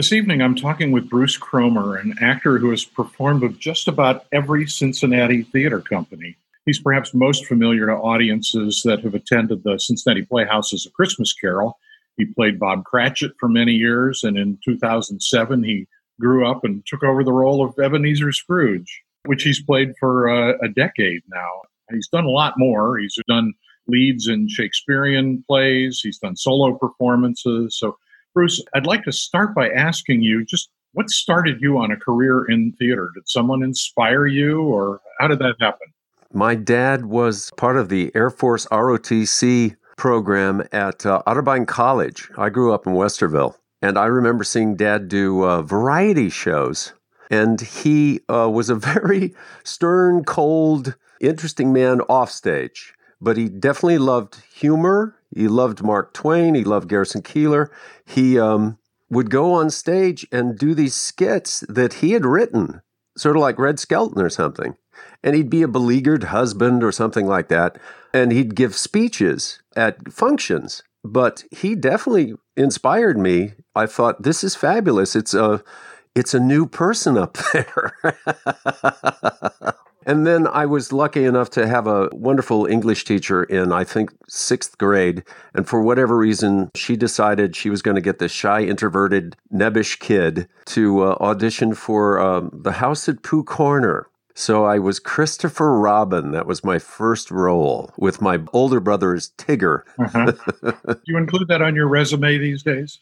This evening, I'm talking with Bruce Cromer, an actor who has performed with just about every Cincinnati theater company. He's perhaps most familiar to audiences that have attended the Cincinnati Playhouse as a Christmas Carol. He played Bob Cratchit for many years, and in 2007, he grew up and took over the role of Ebenezer Scrooge, which he's played for uh, a decade now. He's done a lot more. He's done leads in Shakespearean plays, he's done solo performances. So Bruce, I'd like to start by asking you just what started you on a career in theater? Did someone inspire you, or how did that happen? My dad was part of the Air Force ROTC program at uh, Otterbein College. I grew up in Westerville, and I remember seeing dad do uh, variety shows. And he uh, was a very stern, cold, interesting man offstage, but he definitely loved humor he loved Mark Twain. He loved Garrison Keillor. He um, would go on stage and do these skits that he had written, sort of like Red Skelton or something. And he'd be a beleaguered husband or something like that. And he'd give speeches at functions. But he definitely inspired me. I thought, this is fabulous. It's a, it's a new person up there. And then I was lucky enough to have a wonderful English teacher in, I think, sixth grade. And for whatever reason, she decided she was going to get this shy, introverted, nebbish kid to uh, audition for um, the house at Pooh Corner. So I was Christopher Robin. That was my first role with my older brother as Tigger. Uh-huh. You include that on your resume these days?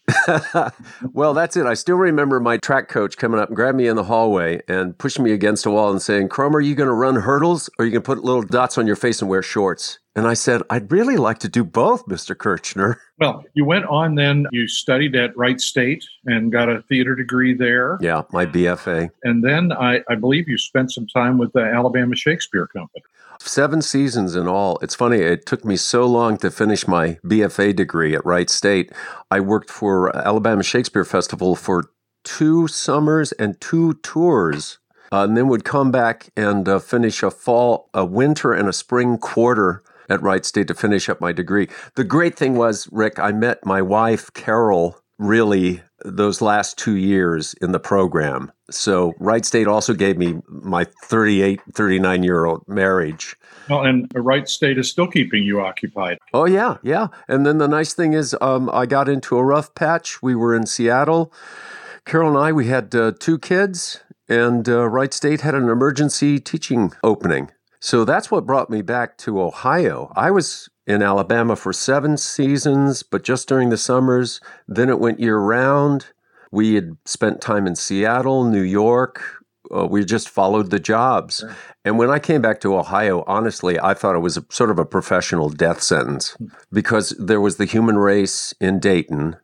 well, that's it. I still remember my track coach coming up and grabbing me in the hallway and pushing me against a wall and saying, Cromer, are you going to run hurdles or are you going to put little dots on your face and wear shorts? And I said, I'd really like to do both, Mr. Kirchner. Well, you went on then, you studied at Wright State and got a theater degree there. Yeah, my BFA. And then I, I believe you spent some time with the Alabama Shakespeare Company. Seven seasons in all. It's funny, it took me so long to finish my BFA degree at Wright State. I worked for Alabama Shakespeare Festival for two summers and two tours. Uh, and then would come back and uh, finish a fall, a winter, and a spring quarter at Wright State to finish up my degree. The great thing was, Rick, I met my wife, Carol, really those last two years in the program. So Wright State also gave me my 38, 39 year old marriage. Well, and Wright State is still keeping you occupied. Oh, yeah, yeah. And then the nice thing is, um, I got into a rough patch. We were in Seattle. Carol and I, we had uh, two kids, and uh, Wright State had an emergency teaching opening. So that's what brought me back to Ohio. I was in Alabama for seven seasons, but just during the summers. Then it went year round. We had spent time in Seattle, New York. Uh, we just followed the jobs. Sure. And when I came back to Ohio, honestly, I thought it was a, sort of a professional death sentence hmm. because there was the human race in Dayton,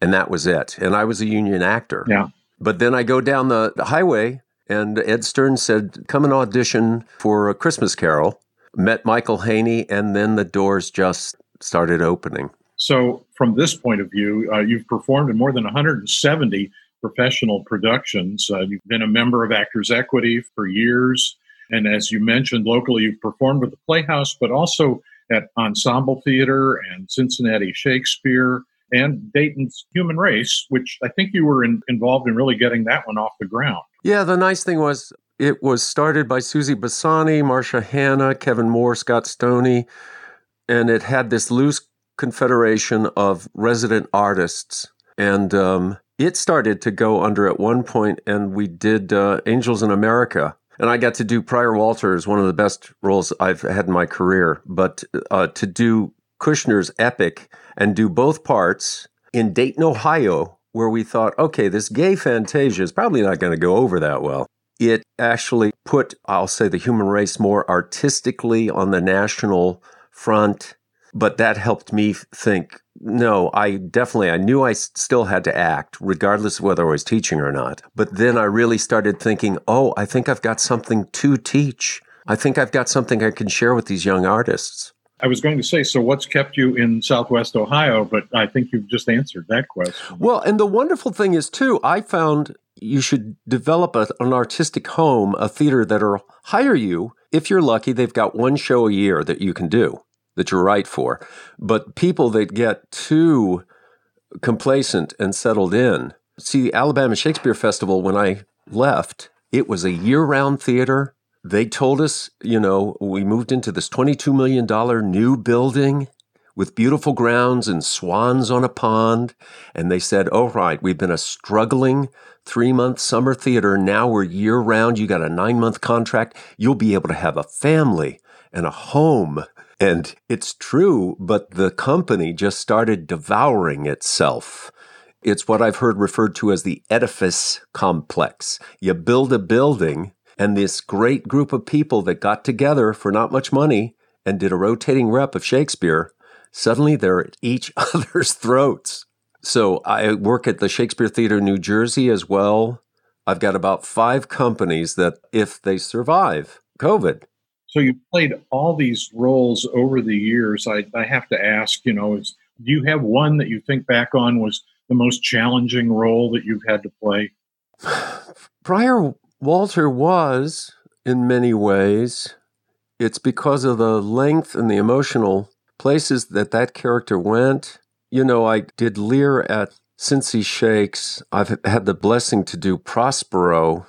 and that was it. And I was a union actor. Yeah. But then I go down the highway and Ed Stern said, Come and audition for a Christmas Carol. Met Michael Haney, and then the doors just started opening. So, from this point of view, uh, you've performed in more than 170 professional productions. Uh, you've been a member of Actors Equity for years. And as you mentioned, locally, you've performed with the Playhouse, but also at Ensemble Theater and Cincinnati Shakespeare and Dayton's Human Race, which I think you were in, involved in really getting that one off the ground. Yeah, the nice thing was it was started by Susie Bassani, Marsha Hanna, Kevin Moore, Scott Stoney, and it had this loose confederation of resident artists. And um, it started to go under at one point, and we did uh, Angels in America. And I got to do Prior Walters, one of the best roles I've had in my career. But uh, to do Kushner's epic and do both parts in Dayton, Ohio, where we thought, okay, this gay fantasia is probably not going to go over that well. It actually put, I'll say, the human race more artistically on the national front. But that helped me think, no, I definitely, I knew I still had to act, regardless of whether I was teaching or not. But then I really started thinking, oh, I think I've got something to teach. I think I've got something I can share with these young artists. I was going to say, so what's kept you in Southwest Ohio? But I think you've just answered that question. Well, and the wonderful thing is, too, I found you should develop a, an artistic home, a theater that'll hire you. If you're lucky, they've got one show a year that you can do that you're right for. But people that get too complacent and settled in, See, Alabama Shakespeare Festival, when I left, it was a year round theater. They told us, you know, we moved into this $22 million new building with beautiful grounds and swans on a pond. And they said, oh, right, we've been a struggling three month summer theater. Now we're year round. You got a nine month contract. You'll be able to have a family and a home. And it's true, but the company just started devouring itself. It's what I've heard referred to as the edifice complex. You build a building, and this great group of people that got together for not much money and did a rotating rep of Shakespeare, suddenly they're at each other's throats. So I work at the Shakespeare Theater New Jersey as well. I've got about five companies that, if they survive COVID, so you played all these roles over the years. I, I have to ask, you know, is, do you have one that you think back on was the most challenging role that you've had to play? Prior Walter was in many ways. It's because of the length and the emotional places that that character went. You know, I did Lear at Cincy Shakes. I've had the blessing to do Prospero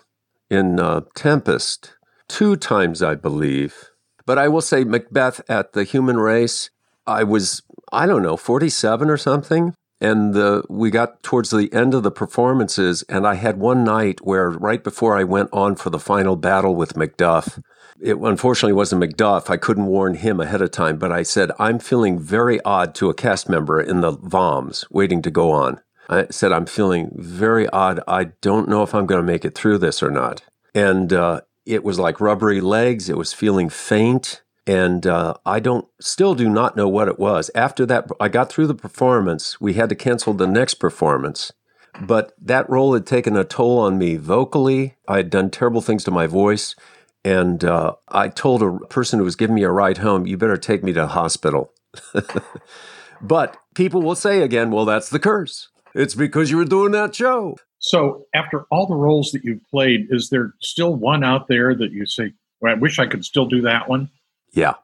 in uh, Tempest two times, I believe. But I will say, Macbeth at the human race, I was, I don't know, 47 or something. And the, we got towards the end of the performances, and I had one night where, right before I went on for the final battle with Macduff, it unfortunately wasn't Macduff. I couldn't warn him ahead of time, but I said, I'm feeling very odd to a cast member in the VOMs waiting to go on. I said, I'm feeling very odd. I don't know if I'm going to make it through this or not. And uh, it was like rubbery legs. It was feeling faint. And uh, I don't, still do not know what it was. After that, I got through the performance. We had to cancel the next performance. But that role had taken a toll on me vocally. I had done terrible things to my voice. And uh, I told a person who was giving me a ride home, you better take me to the hospital. but people will say again, well, that's the curse. It's because you were doing that show. So, after all the roles that you've played, is there still one out there that you say, well, I wish I could still do that one? Yeah.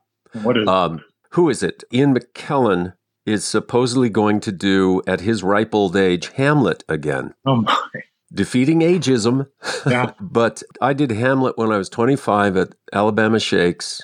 What is um, Who is it? Ian McKellen is supposedly going to do, at his ripe old age, Hamlet again. Oh, my. Defeating ageism. Yeah. but I did Hamlet when I was 25 at Alabama Shakes.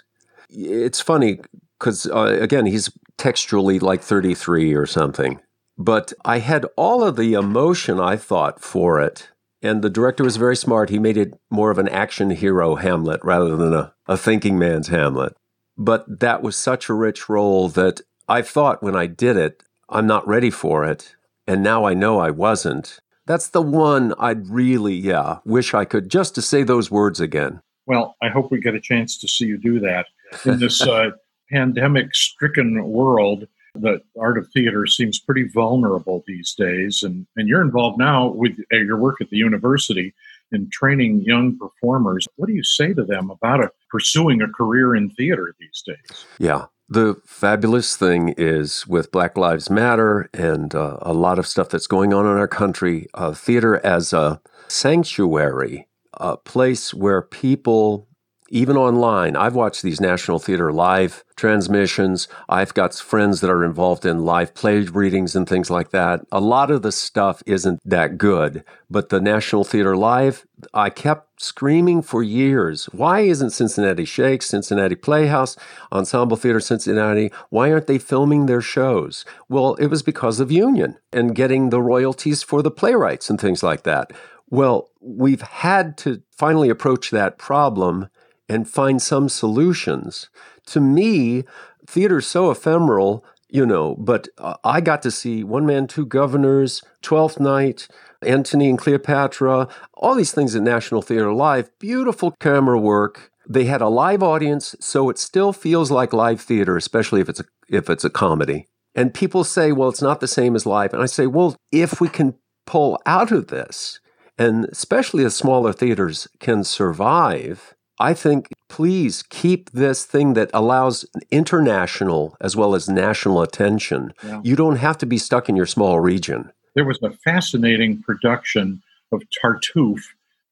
It's funny because, uh, again, he's textually like 33 or something. But I had all of the emotion I thought for it. And the director was very smart. He made it more of an action hero Hamlet rather than a, a thinking man's Hamlet. But that was such a rich role that I thought when I did it, I'm not ready for it. And now I know I wasn't. That's the one I'd really, yeah, wish I could just to say those words again. Well, I hope we get a chance to see you do that in this uh, pandemic stricken world the art of theater seems pretty vulnerable these days. And, and you're involved now with uh, your work at the university in training young performers. What do you say to them about a, pursuing a career in theater these days? Yeah. The fabulous thing is with Black Lives Matter and uh, a lot of stuff that's going on in our country, uh, theater as a sanctuary, a place where people even online. I've watched these National Theater live transmissions. I've got friends that are involved in live play readings and things like that. A lot of the stuff isn't that good, but the National Theater Live, I kept screaming for years. Why isn't Cincinnati Shakes, Cincinnati Playhouse, Ensemble Theater Cincinnati, why aren't they filming their shows? Well, it was because of union and getting the royalties for the playwrights and things like that. Well, we've had to finally approach that problem and find some solutions. To me, theater's so ephemeral, you know, but uh, I got to see One Man, Two Guvnors, Twelfth Night, Antony and Cleopatra, all these things at National Theater Live, beautiful camera work. They had a live audience, so it still feels like live theater, especially if it's a, if it's a comedy. And people say, well, it's not the same as live. And I say, well, if we can pull out of this, and especially as smaller theaters can survive, I think please keep this thing that allows international as well as national attention. Yeah. You don't have to be stuck in your small region. There was a fascinating production of Tartuffe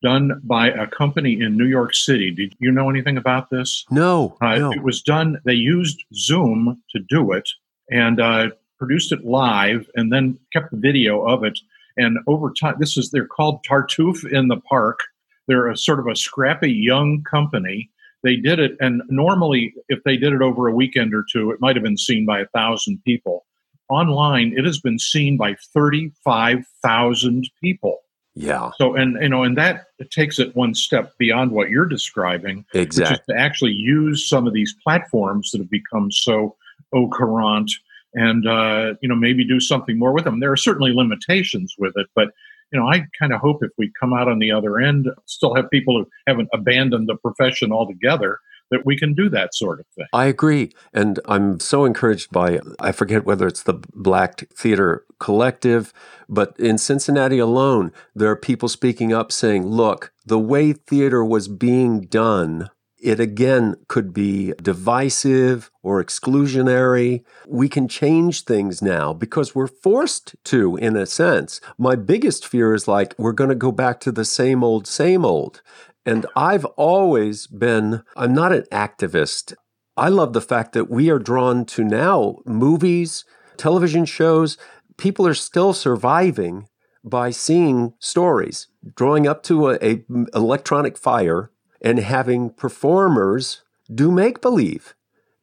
done by a company in New York City. Did you know anything about this? No. Uh, no. It was done, they used Zoom to do it and uh, produced it live and then kept the video of it And over time, this is they're called Tartuffe in the Park. They're a sort of a scrappy young company. They did it, and normally, if they did it over a weekend or two, it might have been seen by a thousand people. Online, it has been seen by thirty-five thousand people. Yeah. So, and you know, and that takes it one step beyond what you're describing, exactly. to actually use some of these platforms that have become so au courant and uh, you know maybe do something more with them. There are certainly limitations with it, but you know I kind of hope if we come out on the other end, still have people who haven't abandoned the profession altogether that we can do that sort of thing. I agree. And I'm so encouraged by, I forget whether it's the Black Theater Collective, but in Cincinnati alone, there are people speaking up saying, look, the way theater was being done it again could be divisive or exclusionary. We can change things now because we're forced to, in a sense. My biggest fear is like, we're going to go back to the same old, same old. And I've always been, I'm not an activist. I love the fact that we are drawn to now movies, television shows. People are still surviving by seeing stories, drawing up to a, a mm, electronic fire and having performers do make believe.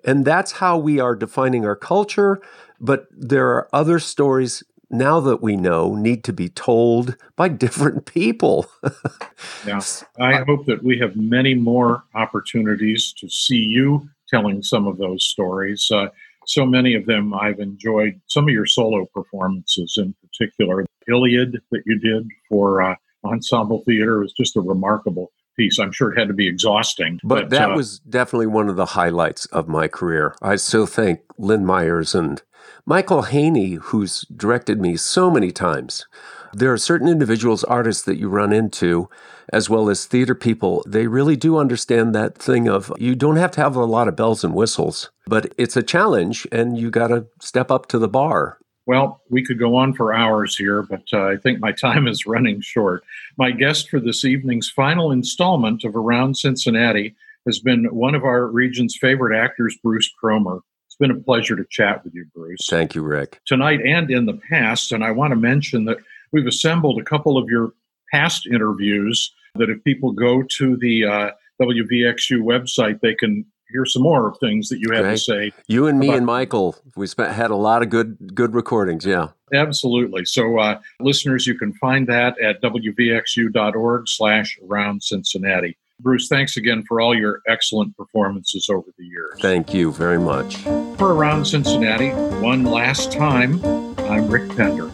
And that's how we are defining our culture. But there are other stories now that we know need to be told by different people. yeah. I hope that we have many more opportunities to see you telling some of those stories. Uh, so many of them I've enjoyed. Some of your solo performances, in particular, The Iliad that you did for uh, Ensemble Theater was just a remarkable piece. I'm sure it had to be exhausting. But, but that uh, was definitely one of the highlights of my career. I still thank Lynn Meyers and Michael Haney, who's directed me so many times. There are certain individuals, artists that you run into, as well as theater people. They really do understand that thing of you don't have to have a lot of bells and whistles, but it's a challenge and you got to step up to the bar. Well, we could go on for hours here, but uh, I think my time is running short. My guest for this evening's final installment of Around Cincinnati has been one of our region's favorite actors, Bruce Cromer. It's been a pleasure to chat with you, Bruce. Thank you, Rick. Tonight and in the past, and I want to mention that we've assembled a couple of your past interviews that if people go to the uh, WVXU website, they can hear some more of things that you have to say. You and me about- and Michael, we spent had a lot of good good recordings. Yeah, absolutely. So, uh, listeners, you can find that at wvxu.org/slash around Cincinnati. Bruce, thanks again for all your excellent performances over the years. Thank you very much. For Around Cincinnati, one last time, I'm Rick Pender.